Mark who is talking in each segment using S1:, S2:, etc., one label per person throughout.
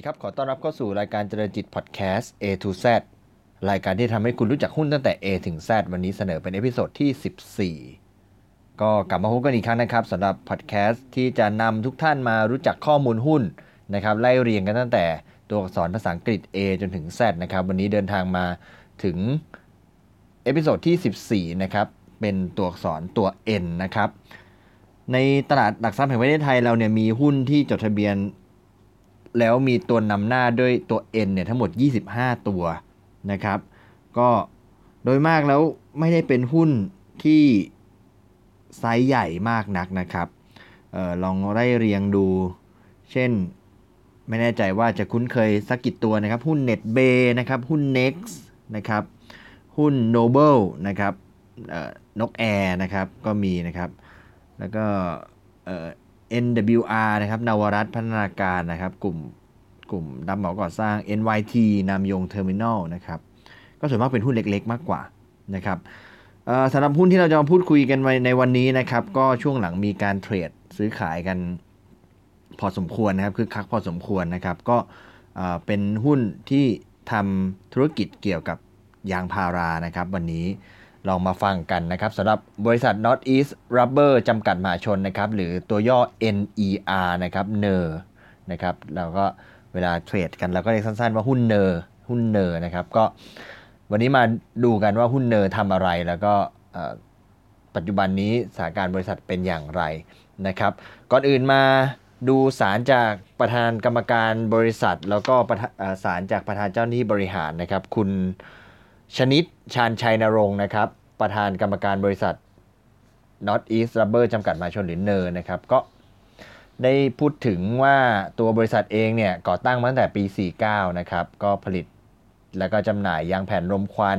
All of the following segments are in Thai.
S1: ดีครับ ขอต้อนรับเข้าสู่รายการเจริญจิตพอดแคสต์ A to Z รายการที่ทำให้คุณรู้จักหุ้นตั้งแต่ A ถึง Z วันนี้เสนอเป็น episode ที่ 14 ก็กลับมาพบกันอีกครั้งนะครับสำหรับพอดแคสต์ที่จะนำทุกท่านมารู้จักข้อมูลหุ้นนะครับไล่เรียงกันตั้งแต่ตัวอักษรภาษาอังกฤษ A จนถึง Z นะครับวันนี้เดินทางมาถึง episode ที่ 14 นะครับเป็นตัวอักษรตัว N นะครับในตลาดหลักทรัพย์แห่งประเทศไทยเราเนี่ยมีหุ้นที่จดทะเบียน แล้วมีตัวนำหน้าด้วยตัว N เนี่ยทั้งหมด 25 ตัวนะครับ ก็โดยมากแล้วไม่ได้เป็นหุ้นที่ไซส์ใหญ่มากนักนะครับออลองไล่เรียงดู เช่นไม่แน่ใจว่าจะคุ้นเคยสักกี่ตัวนะครับ หุ้น NetBay นะครับหุ้น Next นะครับหุ้น Noble นะครับนกแอร์นะครับก็มีนะครับ แล้วก็ NWR นะครับนวรัตพัฒนาการนะครับ กลุ่มกลุ่มรับเหมาก่อสร้าง NYT นามยงเทอร์มินอลนะครับ ก็ส่วนมากเป็นหุ้นเล็กๆ มากกว่านะครับสำหรับหุ้นที่เราจะมาพูดคุยกันในวันนี้นะครับ ก็ช่วงหลังมีการ trade ซื้อขายกันพอสมควรนะครับคึกคักพอสมควรนะครับ ก็เป็นหุ้นที่ทำธุรกิจเกี่ยวกับยางพารานะครับ วันนี้ ลองมาฟังกันนะครับสำหรับบริษัท Northeast Rubber จำกัดมหาชนนะครับหรือตัวย่อ NER นะครับ NER นะครับเราก็เวลาเทรดกันเราก็เรียกสั้นๆว่าหุ้นเนอร์หุ้นเนอร์นะครับก็วันนี้มาดูกันว่าหุ้นเนอร์ทำอะไรแล้วก็ปัจจุบันนี้สถานการณ์บริษัทเป็นอย่างไรนะครับก่อนอื่นมาดูสารจากประธานกรรมการบริษัท แล้วก็สารจากประธานเจ้าหน้าที่บริหารนะครับ คุณ ชนิดชาญชัยนรงค์นะครับ ประธานกรรมการบริษัท North East Rubber จำกัดมาชนหรือเนอร์นะครับ ก็ได้พูดถึงว่าตัวบริษัทเองเนี่ยก่อตั้งมาตั้งแต่ปี 49 นะครับ ก็ผลิตแล้วก็จำหน่ายยางแผ่นรมควัน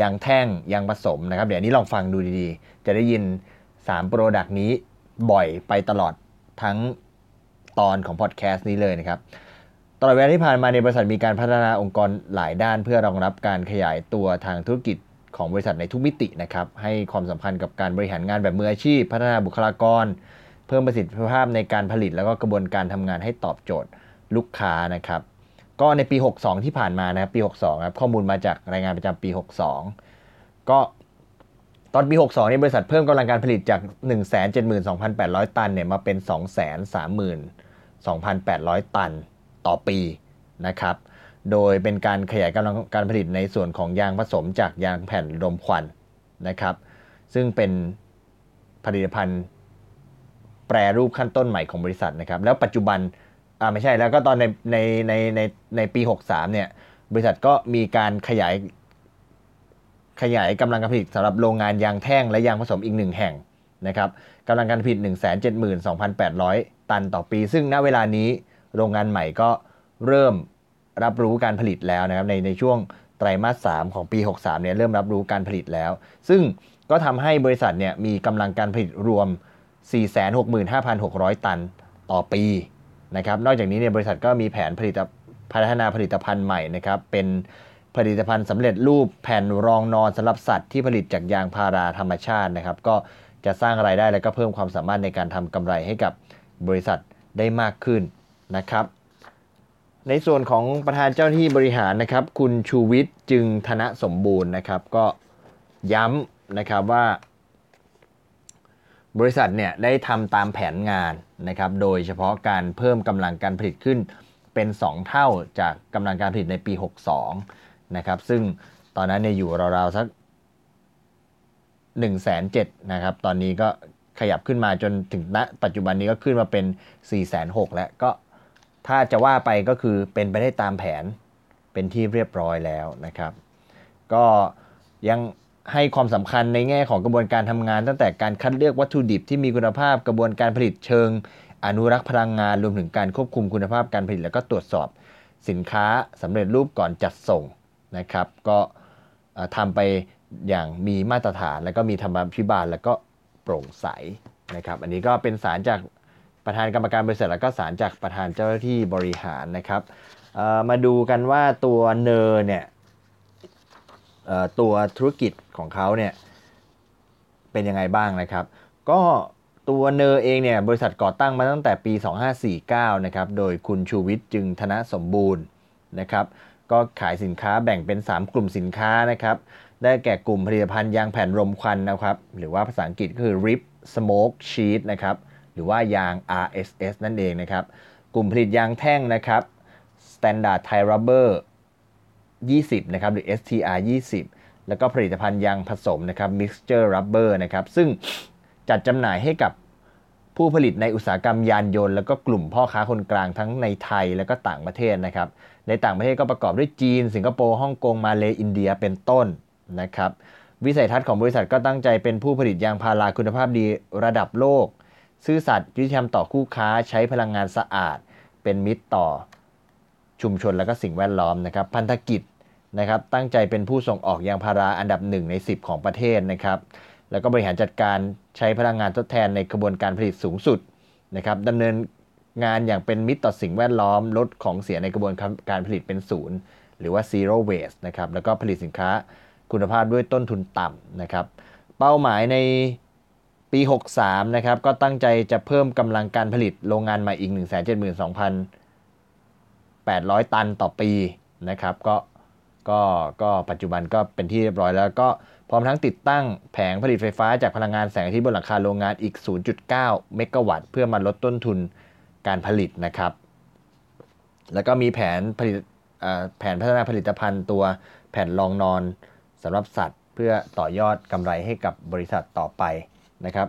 S1: ยางแท่งยางผสมนะครับ เดี๋ยวนี้ลองฟังดูดีๆ จะได้ยิน 3 product นี้บ่อยไปตลอดทั้งตอนของพอดแคสต์นี้เลยนะครับ ตลอดเวลาที่ผ่านมาในบริษัทมีการพัฒนาองค์กรหลายด้าน เพื่อรองรับการขยายตัวทางธุรกิจของบริษัทในทุกมิตินะครับให้ความสำคัญกับการบริหารงานแบบมืออาชีพ พัฒนาบุคลากร เพิ่มประสิทธิภาพในการผลิต แล้วก็กระบวนการทำงานให้ตอบโจทย์ลูกค้านะครับ ก็ในปี 62 ที่ผ่านมานะครับปี 62ครับข้อมูลมาจากรายงานประจำปี 62 ก็ตอนปี 62นี่บริษัทเพิ่มกำลังการผลิตจาก 172,800 ตันเนี่ยมาเป็น 232,800 ตัน ต่อปีนะครับ โดยเป็นการขยายกำลังการผลิตในส่วนของยางผสมจากยางแผ่นลมควันนะครับ ซึ่งเป็นผลิตภัณฑ์แปรรูปขั้นต้นใหม่ของบริษัทนะครับ แล้วปัจจุบันอ่าไม่ใช่แล้วก็ตอนในในในในในปี 63เนี่ยบริษัทก็มีการขยายขยายกำลังการผลิตสำหรับโรงงานยางแท่งและยางผสมอีกหนึ่งแห่งนะครับกำลังการผลิต 172,800 ตันต่อปี ซึ่งณเวลานี้ โรงงานใหม่ก็เริ่มรับรู้การผลิตแล้วนะครับในในช่วงไตรมาส 3 ของปี 63 เนี่ยเริ่มรับรู้การผลิตแล้ว ซึ่งก็ทำให้บริษัทเนี่ยมีกำลังการผลิตรวม 465,600 ตันต่อปีนะครับ นอกจากนี้เนี่ยบริษัทก็มีแผนผลิตพัฒนาผลิตภัณฑ์ใหม่นะครับ เป็นผลิตภัณฑ์สำเร็จรูปแผ่นรองนอนสำหรับสัตว์ที่ผลิตจากยางพาราธรรมชาตินะครับ ก็จะสร้างรายได้และก็เพิ่มความสามารถในการทำกำไรให้กับบริษัทได้มากขึ้น นะครับ ในส่วนของประธานเจ้าหน้าที่บริหารนะครับ คุณชูวิทย์จึงธนสมบูรณ์นะครับ ก็ย้ำนะครับว่า บริษัทเนี่ยได้ทำตามแผนงานนะครับ โดยเฉพาะการเพิ่มกำลังการผลิตขึ้นเป็น 2 เท่าจากกำลังการผลิตในปี 62 นะครับ ซึ่งตอนนั้นเนี่ยอยู่ราวๆสัก1 7 0 0 0นะครับ ตอนนี้ก็ขยับขึ้นมาจนถึงณปัจจุบันนี้ก็ขึ้นมาเป็น 4 6 0 0 0แล้วก็ ถ้าจะว่าไปก็คือเป็นไปได้ตามแผนเป็นที่เรียบร้อยแล้วนะครับ ก็ยังให้ความสำคัญในแง่ของกระบวนการทำงาน ตั้งแต่การคัดเลือกวัตถุดิบที่มีคุณภาพกระบวนการผลิตเชิง อนุรักษ์พลังงานรวมถึงการควบคุมคุณภาพการผลิต แล้วก็ตรวจสอบสินค้าสำเร็จรูปก่อนจัดส่งนะครับ ก็ทำไปอย่างมีมาตรฐานแล้วก็มีธรรมพิบาลแล้วก็โปร่งใสนะครับ อันนี้ก็เป็นสารจาก ประธานกรรมการบริษัทแล้วก็สารจากประธานเจ้าหน้าที่บริหารนะครับมาดูกันว่าตัวเนอร์เนี่ยตัวธุรกิจของเขาเนี่ยเป็นยังไงบ้างนะครับ ก็ตัวเนอเองเนี่ยบริษัทก่อตั้งมาตั้งแต่ปี 2549 นะครับ โดยคุณชูวิทย์จึงธนสมบูรณ์นะครับ ก็ขายสินค้าแบ่งเป็น 3 กลุ่มสินค้านะครับ ได้แก่กลุ่มผลิตภัณฑ์ยางแผ่นรมควันนะครับ หรือว่าภาษาอังกฤษก็คือ RIP Smoke Sheet นะครับ หรือว่ายาง RSS นั่นเองนะครับ กลุ่มผลิตยางแท่งนะครับ Standard Thai Rubber 20 นะครับ หรือ STR 20 แล้วก็ผลิตภัณฑ์ยางผสมนะครับ Mixture Rubber นะครับ ซึ่งจัดจำหน่ายให้กับผู้ผลิตในอุตสาหกรรมยานยนต์ แล้วก็กลุ่มพ่อค้าคนกลางทั้งในไทยและก็ต่างประเทศนะครับ ในต่างประเทศก็ประกอบด้วยจีน สิงคโปร์ ฮ่องกง มาเลอินเดีย เป็นต้นนะครับ วิสัยทัศน์ของบริษัทก็ตั้งใจเป็นผู้ผลิตยางพาราคุณภาพดีระดับโลก ซื่อสัตย์ยุติธรรมต่อคู่ค้าใช้พลังงานสะอาด เป็นมิตรต่อชุมชนและก็สิ่งแวดล้อมนะครับ พันธกิจนะครับ ตั้งใจเป็นผู้ส่งออกยางพาราอันดับหนึ่งใน 10 ของประเทศนะครับ แล้วก็บริหารจัดการใช้พลังงานทดแทนในกระบวนการผลิตสูงสุดนะครับดำเนินงานอย่างเป็นมิตรต่อสิ่งแวดล้อม ลดของเสียในกระบวนการผลิตเป็นศูนย์หรือว่า zero waste นะครับ แล้วก็ผลิตสินค้าคุณภาพด้วยต้นทุนต่ำนะครับ เป้าหมายใน ปี 63 นะครับ ก็ตั้งใจจะเพิ่มกำลังการผลิตโรงงานใหม่อีก 172,800 ตันต่อปีนะครับ ก็ก็ก็ปัจจุบันก็เป็นที่เรียบร้อยแล้วก็พร้อมทั้งติดตั้งแผงผลิตไฟฟ้าจากพลังงานแสงอาทิตย์บนหลังคาโรงงานอีก 0.9 เมกะวัตต์ เพื่อมาลดต้นทุนการผลิตนะครับ แล้วก็มีแผนผลิตแผนพัฒนาผลิตภัณฑ์ตัวแผ่นรองนอนสำหรับสัตว์ เพื่อต่อยอดกำไรให้กับบริษัทต่อไป นะครับ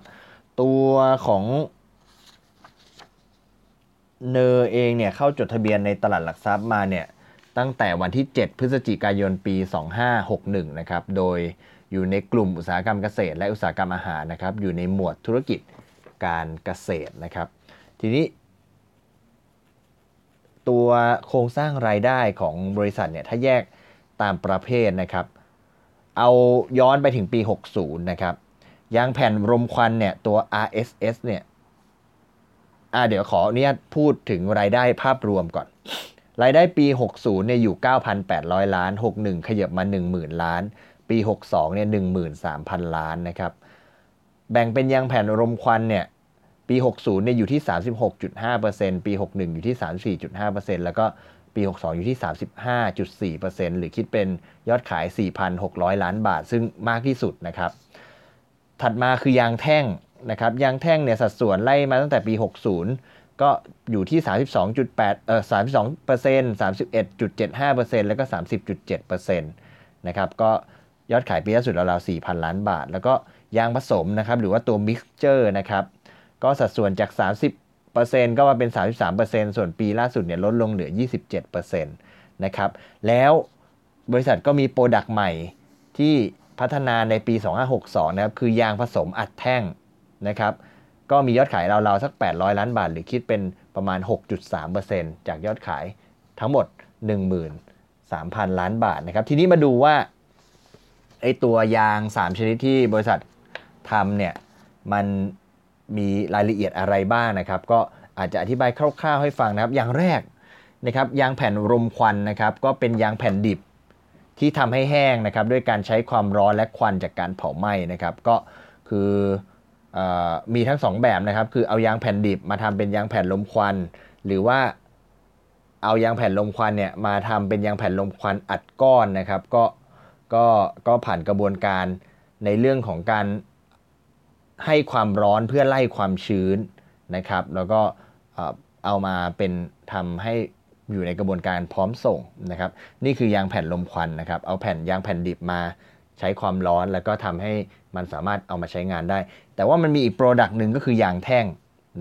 S1: ตัวของเนอเองเนี่ยเข้าจดทะเบียนในตลาดหลักทรัพย์มาเนี่ยตั้งแต่วันที่ 7 พฤศจิกายนปี 2561 นะครับ โดยอยู่ในกลุ่มอุตสาหกรรมเกษตร และอุตสาหกรรมอาหารนะครับ อยู่ในหมวดธุรกิจการเกษตรนะครับ ทีนี้ ตัวโครงสร้างรายได้ของบริษัทเนี่ยถ้าแยกตามประเภทนะครับ เอาย้อนไปถึงปี 60 นะครับ ยางแผ่นรมควันเนี่ยตัว RSS เนี่ยอ่าเดี๋ยวขออนุญาตพูดถึงรายได้ภาพรวมก่อน รายได้ปี 60เนี่ยอยู่ 9,800 ล้าน 61 ขยับมา 10,000 ล้าน ปี 62เนี่ย13,000 ล้านนะครับ แบ่งเป็นยางแผ่นรมควันเนี่ยปี 60เนี่ยอยู่ที่ 36.5%ปี 61 อยู่ที่ 34.5%แล้วก็ปี 62 อยู่ที่ 35.4%หรือคิดเป็นยอดขาย 4,600 ล้านบาท ซึ่งมากที่สุดนะครับ ถัดมาคือยางแท่งนะครับยางแท่งเนี่ยสัดส่วนไล่มาตั้งแต่ปี 60 ก็อยู่ที่ 32.8เอ่อ32% 31.75%แล้วก็ 30.7%นต์นะครับก็ยอดขายปีล่าสุดราวๆ4,000 ล้านบาท แล้วก็ยางผสมนะครับหรือว่าตัว mixture นะครับก็สัดส่วนจาก 30%ก็มาเป็น 33%ส่วนปีล่าสุดเนี่ยลดลงเหลือ 27%นะครับแล้วบริษัทก็มี product ใหม่ที่ พัฒนาในปี 2562 นะครับ คือยางผสมอัดแท่งนะครับ ก็มียอดขายราวๆสัก 800 ล้านบาท หรือคิดเป็นประมาณ 6.3%จากยอดขายทั้งหมด 13,000 ล้านบาทนะครับ ทีนี้มาดูว่าไอตัวยาง 3 ชนิดที่บริษัททำเนี่ย มันมีรายละเอียดอะไรบ้างนะครับ ก็อาจจะอธิบายคร่าวๆให้ฟังนะครับ อย่างแรกนะครับ ยางแผ่นรมควันนะครับ ก็เป็นยางแผ่นดิบ ที่ทำให้แห้งนะครับด้วยการใช้ความร้อนและควันจากการเผาไหม้นะครับ ก็คืออมีทั้ง 2 แบบนะครับ คือเอายางแผ่นดิบมาทำเป็นยางแผ่นลมควัน หรือว่าเอายางแผ่นลมควันเนี่ยมาทำเป็นยางแผ่นลมควันอัดก้อนนะครับ ก็ก็ก็ผ่านกระบวนการในเรื่องของการให้ความร้อนเพื่อไล่ความชื้นนะครับ แล้วก็เอามาเป็นทำให้ อยู่ในกระบวนการพร้อมส่งนะครับ นี่คือยางแผ่นลมควันนะครับ เอาแผ่นยางแผ่นดิบมาใช้ความร้อนแล้วก็ทำให้มันสามารถเอามาใช้งานได้ แต่ว่ามันมีอีก product หนึ่งก็คือยางแท่ง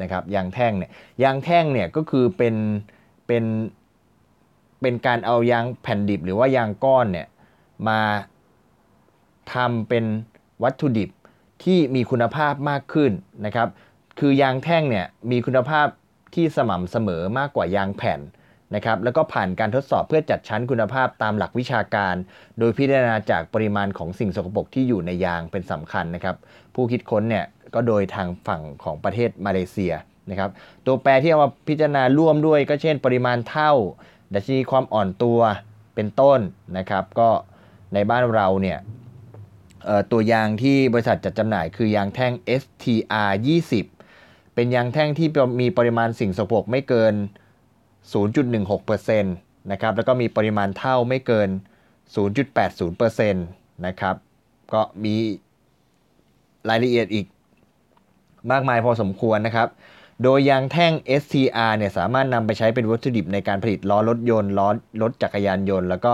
S1: นะครับ ยางแท่งเนี่ย ยางแท่งเนี่ยก็คือเป็นเป็นเป็นการเอายางแผ่นดิบหรือว่ายางก้อนเนี่ยมาทำเป็นวัตถุดิบที่มีคุณภาพมากขึ้นนะครับ คือยางแท่งเนี่ยมีคุณภาพที่สม่ำเสมอมากกว่ายางแผ่น นะครับแล้วก็ผ่านการทดสอบเพื่อจัดชั้นคุณภาพตามหลักวิชาการ โดยพิจารณาจากปริมาณของสิ่งสกปรกที่อยู่ในยางเป็นสำคัญนะครับ ผู้คิดค้นเนี่ยก็โดยทางฝั่งของประเทศมาเลเซียนะครับ ตัวแปรที่เอามาพิจารณาร่วมด้วยก็เช่น ปริมาณเท่า ดัชนีความอ่อนตัวเป็นต้นนะครับ ก็ในบ้านเราเนี่ยตัวยางที่บริษัทจัดจำหน่ายคือยางแท่ง STR 20เป็นยางแท่งที่มีปริมาณสิ่งสกปรกไม่เกิน 0.16%นะครับแล้วก็มีปริมาณเท่าไม่เกิน 0.80%นะครับก็มีรายละเอียดอีกมากมายพอสมควรนะครับ โดยยางแท่ง STR เนี่ยสามารถนำไปใช้เป็นวัตถุดิบในการผลิตล้อรถยนต์ล้อรถจักรยานยนต์ แล้วก็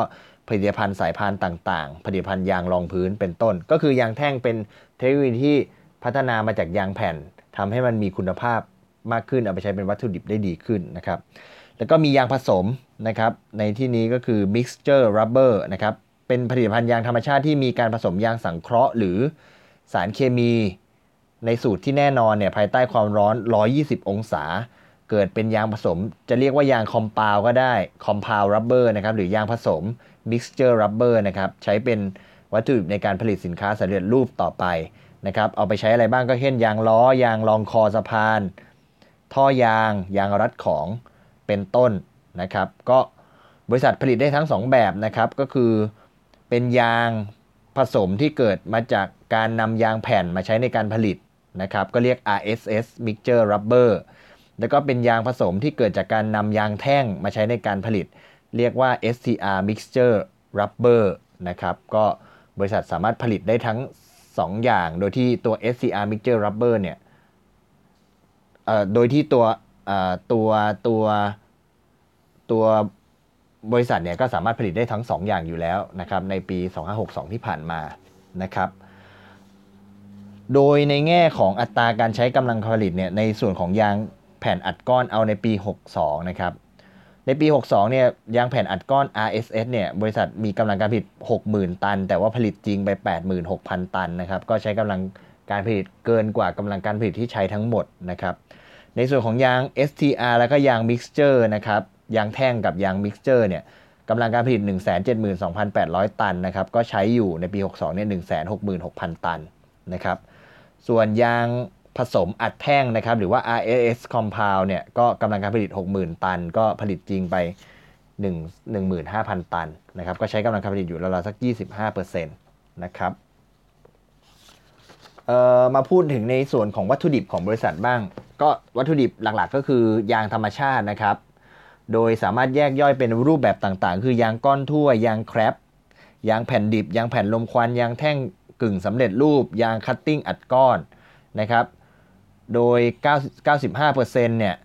S1: ผลิตภัณฑ์สายพานต่างๆ ผลิตภัณฑ์ยางรองพื้นเป็นต้น ก็คือยางแท่งเป็นเทคโนโลยีที่พัฒนามาจากยางแผ่นทำให้มันมีคุณภาพมากขึ้นเอาไปใช้เป็นวัตถุดิบได้ดีขึ้นนะครับ แล้วก็มียางผสมนะครับในที่นี้ก็คือ mixture rubber นะครับเป็นผลิตภัณฑ์ยางธรรมชาติที่มีการผสมยางสังเคราะห์ หรือสารเคมีในสูตรที่แน่นอนเนี่ยภายใต้ความร้อน 120 องศา เกิดเป็นยางผสม จะเรียกว่ายางคอมเพลก็ได้คอมเพลรับเบอร์นะครับหรือยางผสม mixture rubber นะครับใช้เป็นวัตถุดิบในการผลิตสินค้าสำเร็จรูปต่อไปนะครับเอาไปใช้อะไรบ้างก็เช่นยางล้อยางรองคอสะพาน ท่อยางยางรัดของ เป็นต้นนะครับ ก็บริษัทผลิตได้ทั้ง 2 แบบนะครับ ก็คือเป็นยางผสมที่เกิดมาจากการนำยางแผ่นมาใช้ในการผลิตนะครับ ก็เรียก RSS mixture rubber แล้วก็เป็นยางผสมที่เกิดจากการนำยางแท่งมาใช้ในการผลิต เรียกว่า STR mixture rubber นะครับ ก็บริษัทสามารถผลิตได้ทั้ง 2 อย่าง โดยที่ตัว SCR mixture rubber เนี่ยโดยที่ตัว ตัวตัวตัวบริษัทเนี่ยก็สามารถผลิตได้ทั้ง 2 อย่างอยู่แล้วนะครับในปี 2562 ที่ผ่านมานะครับ โดยในแง่ของอัตราการใช้กำลังผลิตเนี่ยในส่วนของยางแผ่นอัดก้อนเอาในปี 62 นะครับในปี 62 เนี่ยยางแผ่นอัดก้อน RSS เนี่ยบริษัทมีกำลังการผลิต 60,000 ตัน แต่ว่าผลิตจริงไป 86,000 ตันนะครับก็ใช้กำลังการผลิตเกินกว่ากำลังการผลิตที่ใช้ทั้งหมดนะครับ ในส่วนของยาง STR แล้วก็ยาง Mixture นะครับยางแท่งกับยาง Mixture เนี่ยกำลังการผลิต 172,800 ตันนะครับก็ใช้อยู่ในปี 62เนี่ย166,000 ตันนะครับส่วนยางผสมอัดแท่งนะครับหรือว่า RSS compound เนี่ยก็กำลังการผลิต 60,000 ตัน ก็ผลิตจริงไป 1 15,000 ตันนะครับก็ใช้กำลังการผลิตอยู่ราวๆสัก 25%นะครับ มาพูดถึงในส่วนของวัตถุดิบของบริษัทบ้าง ก็วัตถุดิบหลักๆ ก็คือยางธรรมชาตินะครับ โดยสามารถแยกย่อยเป็นรูปแบบต่างๆ คือยางก้อนทั่วยางแครปยางแผ่นดิบ ยางแผ่นลมควัน ยางแท่งกึ่งสำเร็จรูป ยาง cutting อัดก้อนนะครับ โดย 95%เนี่ย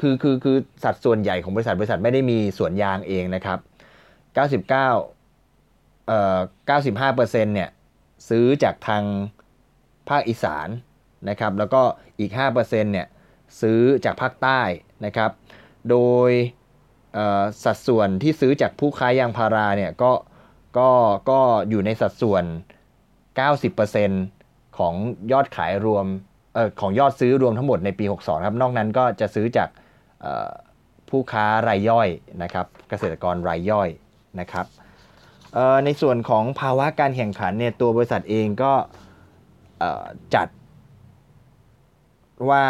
S1: คือคือคือสัดส่วนใหญ่ของบริษัทบริษัทไม่ได้มีสวนยางเองนะครับ 99เอ่อ95%เนี่ย ซื้อจากทางภาคอีสานนะครับแล้วก็อีก 5%เนี่ยซื้อจากภาคใต้นะครับโดยสัดส่วนที่ซื้อจากผู้ค้ายางพาราเนี่ยก็ก็ก็อยู่ในสัดส่วน 90%ของยอดขายรวมออของยอดซื้อรวมทั้งหมดในปี 62 ครับ นอกนั้นก็จะซื้อจากผู้ค้ารายย่อยนะครับ เกษตรกรรายย่อยนะครับ ในส่วนของภาวะการแข่งขันเนี่ยตัวบริษัทเองก็จัดว่า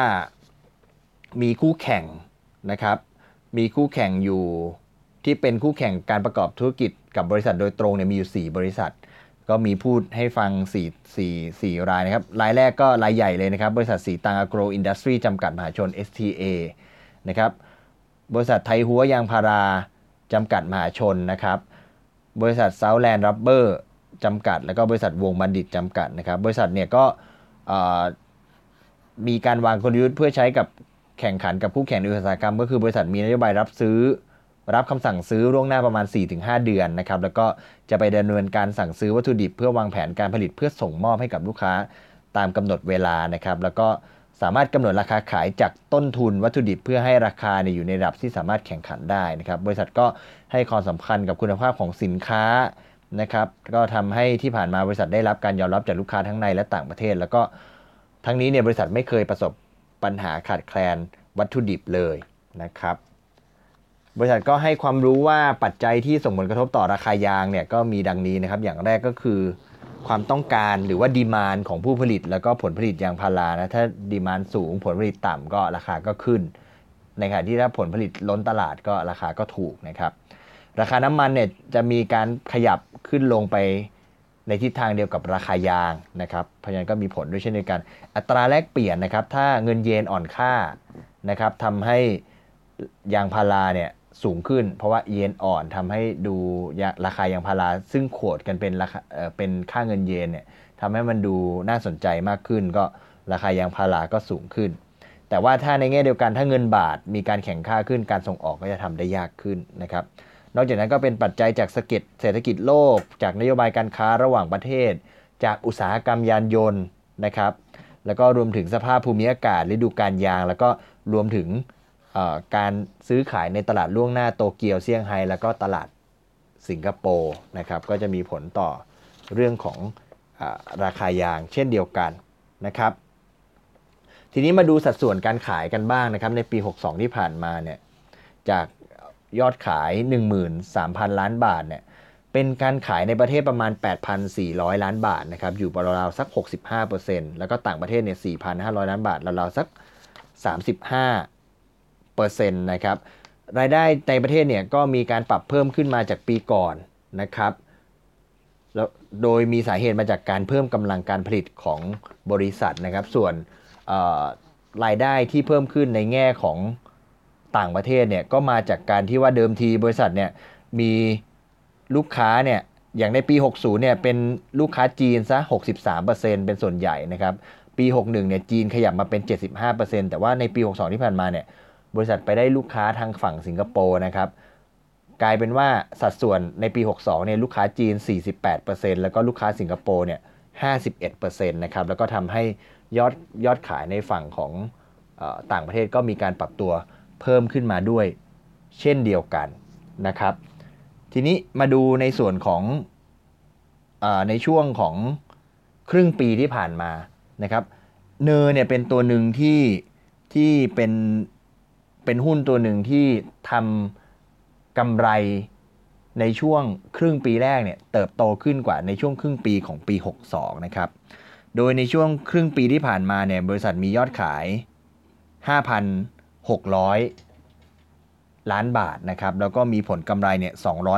S1: มีคู่แข่งนะครับ มีคู่แข่งอยู่ที่เป็นคู่แข่งการประกอบธุรกิจกับบริษัทโดยตรงเนี่ยมีอยู่ 4 บริษัท ก็มีพูดให้ฟัง 4 4 4 รายนะครับ รายแรกก็รายใหญ่เลยนะครับ บริษัทศรีตรังแอโกรอินดัสทรีจำกัดมหาชน STA นะครับ บริษัทไทยฮั้วยางพาราจำกัดมหาชนนะครับ บริษัทเซาท์แลนด์รับเบอร์จำกัด แล้วก็บริษัทวงศ์บัณฑิตจำกัดนะครับ บริษัทเนี่ยก็มีการวางกลยุทธ์เพื่อใช้กับแข่งขันกับผู้แข่งในอุตสาหกรรม ก็คือบริษัทมีนโยบายรับซื้อ รับคำสั่งซื้อล่วงหน้าประมาณ 4-5 เดือนนะครับแล้วก็จะไปดำเนินการสั่งซื้อวัตถุดิบ เพื่อวางแผนการผลิตเพื่อส่งมอบให้กับลูกค้าตามกำหนดเวลานะครับ แล้วก็ สามารถกำหนดราคาขายจากต้นทุนวัตถุดิบเพื่อให้ราคาอยู่ในระดับที่สามารถแข่งขันได้นะครับ บริษัทก็ให้ความสำคัญกับคุณภาพของสินค้านะครับ ก็ทำให้ที่ผ่านมาบริษัทได้รับการยอมรับจากลูกค้าทั้งในและต่างประเทศ แล้วก็ทั้งนี้เนี่ยบริษัทไม่เคยประสบปัญหาขาดแคลนวัตถุดิบเลยนะครับ บริษัทก็ให้ความรู้ว่าปัจจัยที่ส่งผลกระทบต่อราคายางเนี่ยก็มีดังนี้นะครับ อย่างแรกก็คือ ความต้องการหรือว่าดีมานของผู้ผลิต แล้วก็ผลผลิตยางพารานะถ้าดีมานสูงผลผลิตต่ำก็ราคาก็ขึ้น ในขณะที่ถ้าผลผลิตล้นตลาดก็ราคาก็ถูกนะครับราคาน้ำมันเนี่ยจะมีการขยับขึ้นลงไปในทิศทางเดียวกับราคายางนะครับ เพราะฉะนั้นก็มีผลด้วยเช่นเดียวกัน อัตราแลกเปลี่ยนนะครับ ถ้าเงินเยนอ่อนค่านะครับทำให้ยางพาราเนี่ย สูงขึ้น เพราะว่าเยนอ่อนทำให้ดูราคายางพาราซึ่งขวดกันเป็นราคาเป็นค่าเงินเยนเนี่ยทำให้มันดูน่าสนใจมากขึ้น ก็ราคายางพาราก็สูงขึ้น แต่ว่าถ้าในแง่เดียวกันถ้าเงินบาทมีการแข่งค่าขึ้นการส่งออกก็จะทำได้ยากขึ้นนะครับนอกจากนั้นก็เป็นปัจจัยจากสกิจเศรษฐกิจโลก จากนโยบายการค้าระหว่างประเทศ จากอุตสาหกรรมยานยนต์นะครับแล้วก็รวมถึงสภาพภูมิอากาศฤดูการยาง แล้วก็รวมถึง การซื้อขายในตลาดล่วงหน้าโตเกียวเซี่ยงไฮ้แล้วก็ตลาดสิงคโปร์นะครับก็จะมีผลต่อเรื่องของอราคายางเช่นเดียวกันนะครับทีนี้มาดูสัดส่วนการขายกันบ้างนะครับในปี 62 ที่ผ่านมาเนี่ยจากยอดขาย 13,000 ล้านบาทเนี่ยเป็นการขายในประเทศประมาณ 8,400 ล้านบาทนะครับอยู่ราวๆสัก 65%แล้วก็ต่างประเทศเนี่ย4,500 ล้านบาทราวๆสัก 35 เซ็นต์นะครับรายได้ในประเทศเนี่ยก็มีการปรับเพิ่มขึ้นมาจากปีก่อนนะครับแล้วโดยมีสาเหตุมาจากการเพิ่มกำลังการผลิตของบริษัทนะครับ ส่วนรายได้ที่เพิ่มขึ้นในแง่ของต่างประเทศเนี่ยก็มาจากการที่ว่าเดิมทีบริษัทเนี่ยมีลูกค้าเนี่ยอย่างในปี 60เนี่ยเป็นลูกค้าจีนซะ 63%เป็นส่วนใหญ่นะครับ ปี 61เนี่ยจีนขยับมาเป็น 75%แต่ว่าในปี 62 ที่ผ่านมาเนี่ย บริษัทไปได้ลูกค้าทางฝั่งสิงคโปร์นะครับ กลายเป็นว่าสัดส่วนในปี 62 เนี่ยลูกค้าจีน 48%แล้วก็ลูกค้าสิงคโปร์เนี่ย 51%นะครับ แล้วก็ทำให้ยอดยอดขายในฝั่งของอต่างประเทศก็มีการปรับตัวเพิ่มขึ้นมาด้วยเช่นเดียวกันนะครับ ทีนี้มาดูในส่วนของอในช่วงของครึ่งปีที่ผ่านมานะครับ เนอเนี่ยเป็นตัวหนึ่งที่ที่เป็น เป็นหุ้นตัวหนึ่งที่ทำกำไรในช่วงครึ่งปีแรกเนี่ยเติบโตขึ้นกว่าในช่วงครึ่งปีของปี 62 นะครับ โดยในช่วงครึ่งปีที่ผ่านมาเนี่ยบริษัทมียอดขาย 5,600 ล้านบาทนะครับ แล้วก็มีผลกำไรเนี่ย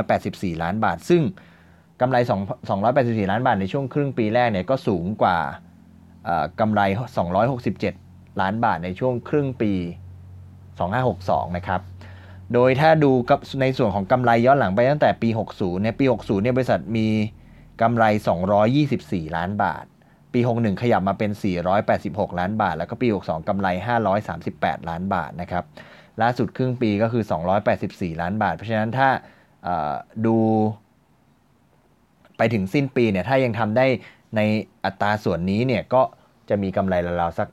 S1: 284 ล้านบาท ซึ่งกำไร 284 ล้านบาทในช่วงครึ่งปีแรกเนี่ยก็สูงกว่ากำไร 267 ล้านบาทในช่วงครึ่งปี 2562 นะครับ โดยถ้าดูในส่วนของกำไรย้อนหลังไปตั้งแต่ปี 60 เนี่ย ปี 60 เนี่ยบริษัทมีกำไร 224 ล้านบาท ปี 61 ขยับมาเป็น 486 ล้านบาท แล้วก็ปี 62 กำไร 538 ล้านบาทนะครับ ล่าสุดครึ่งปีก็คือ 284 ล้านบาท เพราะฉะนั้นถ้าดูไปถึงสิ้นปีเนี่ยถ้ายังทำได้ในอัตราส่วนนี้เนี่ยก็จะมีกำไรราวๆสัก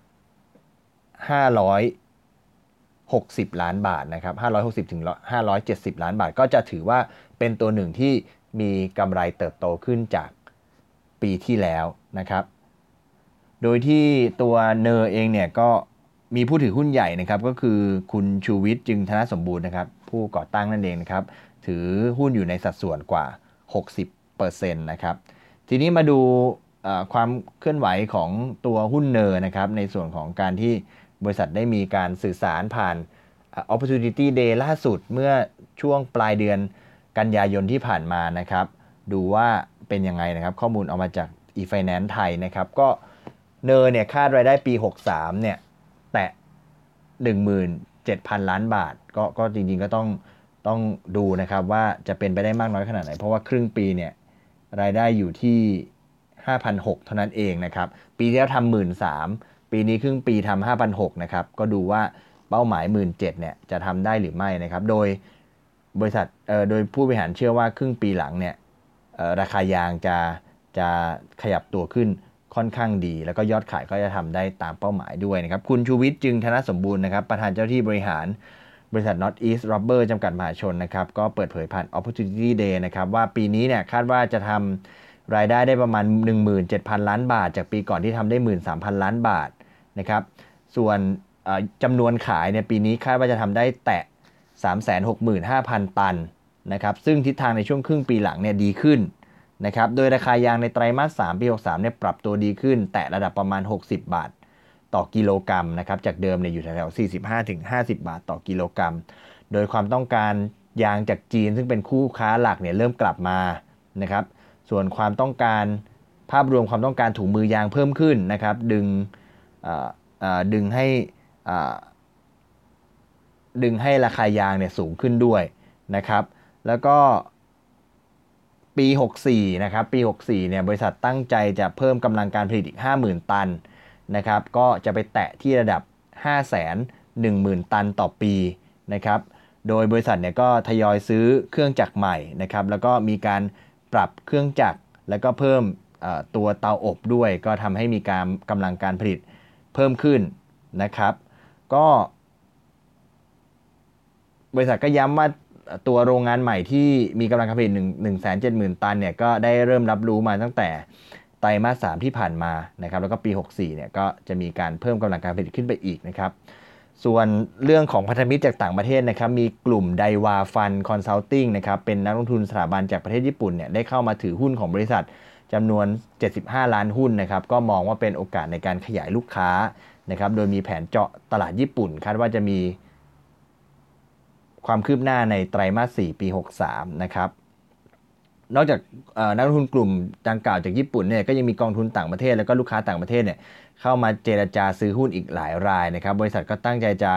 S1: 500 60 ล้านบาทนะครับ560ถึง570 ล้านบาท ก็จะถือว่าเป็นตัวหนึ่งที่มีกำไรเติบโตขึ้นจากปีที่แล้วนะครับ โดยที่ตัวเนอร์เองเนี่ยก็มีผู้ถือหุ้นใหญ่นะครับก็คือคุณชูวิทย์จึงธนสมบูรณ์นะครับ ผู้ก่อตั้งนั่นเองนะครับ ถือหุ้นอยู่ในสัดส่วนกว่า 60%นะครับ ทีนี้มาดูความเคลื่อนไหวของตัวหุ้นเนอร์นะครับ ในส่วนของการที่ บริษัทได้มีการสื่อสารผ่าน Opportunity Day ล่าสุดเมื่อช่วงปลายเดือนกันยายนที่ผ่านมานะครับ ดูว่าเป็นยังไงนะครับ ข้อมูลเอามาจาก e-finance ไทยนะครับ ก็เนอเนี่ยคาดรายได้ปี 63 เนี่ย แตะ 17,000 ล้านบาท ก็ก็จริงๆก็ต้องต้องดูนะครับว่าจะเป็นไปได้มากน้อยขนาดไหน เพราะว่าครึ่งปีเนี่ยรายได้อยู่ที่ 5,600 เท่านั้นเองนะครับ ปีที่แล้วทำหมื่นสาม ปีนี้ครึ่งปีทำ5,600นะครับ ก็ดูว่าเป้าหมาย 17,000เนี่ยจะทำได้หรือไม่นะครับ โดยบริษัทเอ่อโดยผู้บริหารเชื่อว่าครึ่งปีหลังเนี่ยราคายางจะจะขยับตัวขึ้นค่อนข้างดี แล้วก็ยอดขายก็จะทำได้ตามเป้าหมายด้วยนะครับ คุณชูวิทย์จึงธนสมบูรณ์นะครับ ประธานเจ้าที่บริหารบริษัท North East Rubber จำกัดมหาชนนะครับ ก็เปิดเผยผ่าน Opportunity Day นะครับ ว่าปีนี้เนี่ยคาดว่าจะทำรายได้ได้ประมาณ 17,000 ล้านบาท จากปีก่อนที่ทำได้ 13,000 ล้านบาท นะครับ ส่วนจำนวนขายเนี่ยปีนี้คาดว่าจะทำได้แตะ 365,000 ตันนะครับ ซึ่งทิศทางในช่วงครึ่งปีหลังเนี่ยดีขึ้นนะครับ โดยราคายางในไตรมาส 3 ปี 63 เนี่ยปรับตัวดีขึ้น แตะระดับประมาณ 60 บาทต่อกิโลกรัมนะครับ จากเดิมเนี่ยอยู่แถวๆ45-50 บาทต่อกิโลกรัม โดยความต้องการยางจากจีนซึ่งเป็นคู่ค้าหลักเนี่ยเริ่มกลับมานะครับ ส่วนความต้องการภาพรวมความต้องการถุงมือยางเพิ่มขึ้นนะครับ ดึง ดึงให้ดึงให้ราคายางเนี่ยสูงขึ้นด้วยนะครับ แล้วก็ปี 64 นะครับ ปี 64 เนี่ย บริษัทตั้งใจจะเพิ่มกำลังการผลิตอีก 50,000 ตันนะครับ ก็จะไปแตะที่ระดับ 510,000 ตันต่อปีนะครับ โดยบริษัทเนี่ยก็ทยอยซื้อเครื่องจักรใหม่นะครับ แล้วก็มีการปรับเครื่องจักร แล้วก็เพิ่มตัวเตาอบด้วย ก็ทำให้มีการกำลังการผลิต พิ่มขึ้นนะครับ ก็บริษัทก็ย้ำว่าตัวโรงงานใหม่ที่มีกำลังการผลิต1 1 7 0 0 0 ตันเนี่ยก็ได้เริ่มรับรู้มาตั้งแต่ไตรมาส 3 ที่ผ่านมานะครับแล้วก็ปี 64 เนี่ยก็จะมีการเพิ่มกำลังการผลิตขึ้นไปอีกนะครับ ส่วนเรื่องของพันธมิตรจากต่างประเทศนะครับ มีกลุ่ม Daiwa Fund Consulting นะครับเป็นนักลงทุนสถาบันจากประเทศญี่ปุ่นเนี่ยได้เข้ามาถือหุ้นของบริษัท จำนวน 75 ล้านหุ้นนะครับก็มองว่าเป็นโอกาสในการขยายลูกค้านะครับโดยมีแผนเจาะตลาดญี่ปุ่นคาดว่าจะมีความคืบหน้าในไตรมาส 4 ปี 63 นะครับนอกจากนักลงทุนกลุ่มดังกล่าวจากญี่ปุ่นเนี่ยก็ยังมีกองทุนต่างประเทศแล้วก็ลูกค้าต่างประเทศเนี่ยเข้ามาเจรจาซื้อหุ้นอีกหลายรายนะครับ บริษัทก็ตั้งใจจะ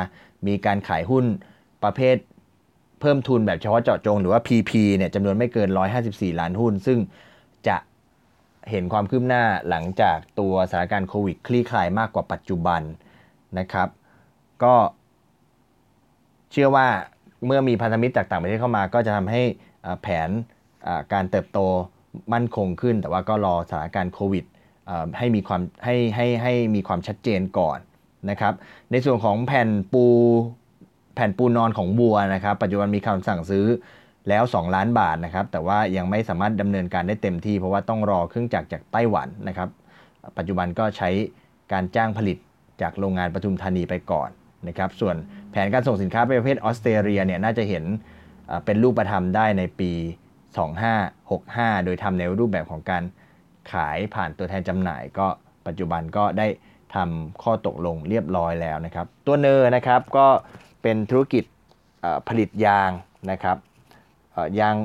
S1: มีการขายหุ้นประเภทเพิ่มทุนแบบเฉพาะเจาะจง หรือว่า PP เนี่ยจำนวนไม่เกิน 154 ล้านหุ้น ซึ่งจะ เห็นความคืบหน้าหลังจากตัวสถานการณ์โควิดคลี่คลายมากกว่าปัจจุบันนะครับ ก็เชื่อว่าเมื่อมีพันธมิตรจากต่างประเทศเข้ามา ก็จะทำให้แผนการเติบโตมั่นคงขึ้น แต่ว่าก็รอสถานการณ์โควิดให้มีความให้ให้ให้มีความชัดเจนก่อนนะครับ ในส่วนของแผ่นปูแผ่นปูนอนของบัวนะครับ ปัจจุบันมีคำสั่งซื้อ แล้ว 2 ล้านบาทนะครับ แต่ว่ายังไม่สามารถดำเนินการได้เต็มที่ เพราะว่าต้องรอเครื่องจักรจากไต้หวันนะครับ ปัจจุบันก็ใช้การจ้างผลิตจากโรงงานปทุมธานีไปก่อนนะครับ ส่วนแผนการส่งสินค้าไปประเภทออสเตรเลียเนี่ยน่าจะเห็นเป็นรูปธรรมได้ในปี 2565 โดยทำในรูปแบบของการขายผ่านตัวแทนจำหน่าย ก็ปัจจุบันก็ได้ทำข้อตกลงเรียบร้อยแล้วนะครับ ตัวเนอร์นะครับก็เป็นธุรกิจผลิตยางนะครับ ยาง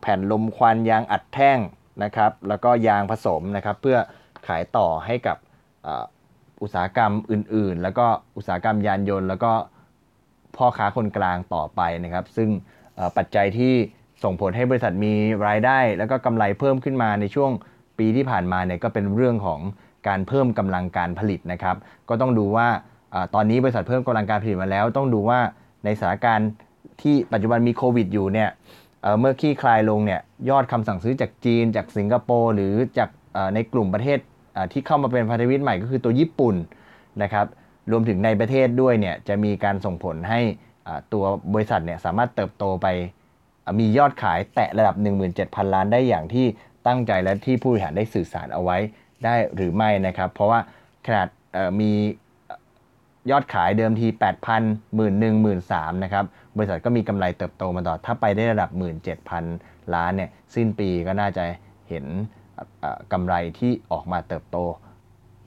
S1: แผ่นลมควันยางอัดแท่งนะครับ แล้วก็ยางผสมนะครับเพื่อขายต่อให้กับอุตสาหกรรมอื่น ๆ แล้วก็อุตสาหกรรมยานยนต์ แล้วก็พ่อค้าคนกลางต่อไปนะครับ ซึ่งปัจจัยที่ส่งผลให้บริษัทมีรายได้ แล้วก็กำไรเพิ่มขึ้นมาในช่วงปีที่ผ่านมาเนี่ยก็เป็นเรื่องของการเพิ่มกำลังการผลิตนะครับ ก็ต้องดูว่าตอนนี้บริษัทเพิ่มกำลังการผลิตมาแล้ว ต้องดูว่าในสถานการณ์ที่ปัจจุบันมีโควิดอยู่เนี่ย เมื่อขี้คลายลงเนี่ยยอดคำสั่งซื้อจากจีน จากสิงคโปร์หรือจากในกลุ่มประเทศที่เข้ามาเป็นพันธมิตรใหม่ก็คือตัวญี่ปุ่นนะครับรวมถึงในประเทศด้วยเนี่ยจะมีการส่งผลให้ตัวบริษัทเนี่ยสามารถเติบโตไปมียอดขายแตะระดับ 17,000 ล้านได้อย่างที่ตั้งใจและที่ผู้บริหารได้สื่อสารเอาไว้ได้หรือไม่นะครับ เพราะว่าขนาดมียอดขายเดิมที 8,000 1 1 1 3 0 0นะครับ บริษัทก็มีกำไรเติบโตมาต่อด ถ้าไปได้ระดับ 17,000 ล้านเนี่ยสิ้นปีก็น่าจะเห็นกำไรที่ออกมาเติบโต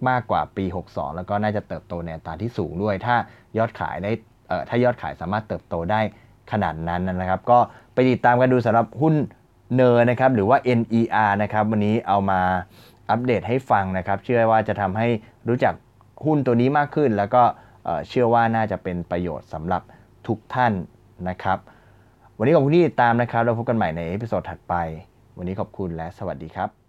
S1: มากกว่าปี 62 แล้วก็น่าจะเติบโตในอัตราที่สูงด้วย ถ้ายอดขายได้ถ้ายอดขายสามารถเติบโตได้ขนาดนั้นนะครับ ก็ไปติดตามกันดูสำหรับหุ้นเนอร์นะครับหรือว่า NER นะครับวันนี้เอามาอัปเดตให้ฟังนะครับ เชื่อว่าจะทำให้รู้จักหุ้นตัวนี้มากขึ้น แล้วก็เชื่อว่าน่าจะเป็นประโยชน์สำหรับทุกท่าน นะครับ วันนี้ขอบคุณที่ติดตามนะครับเราพบกันใหม่ใน episode ถัดไป วันนี้ขอบคุณและสวัสดีครับ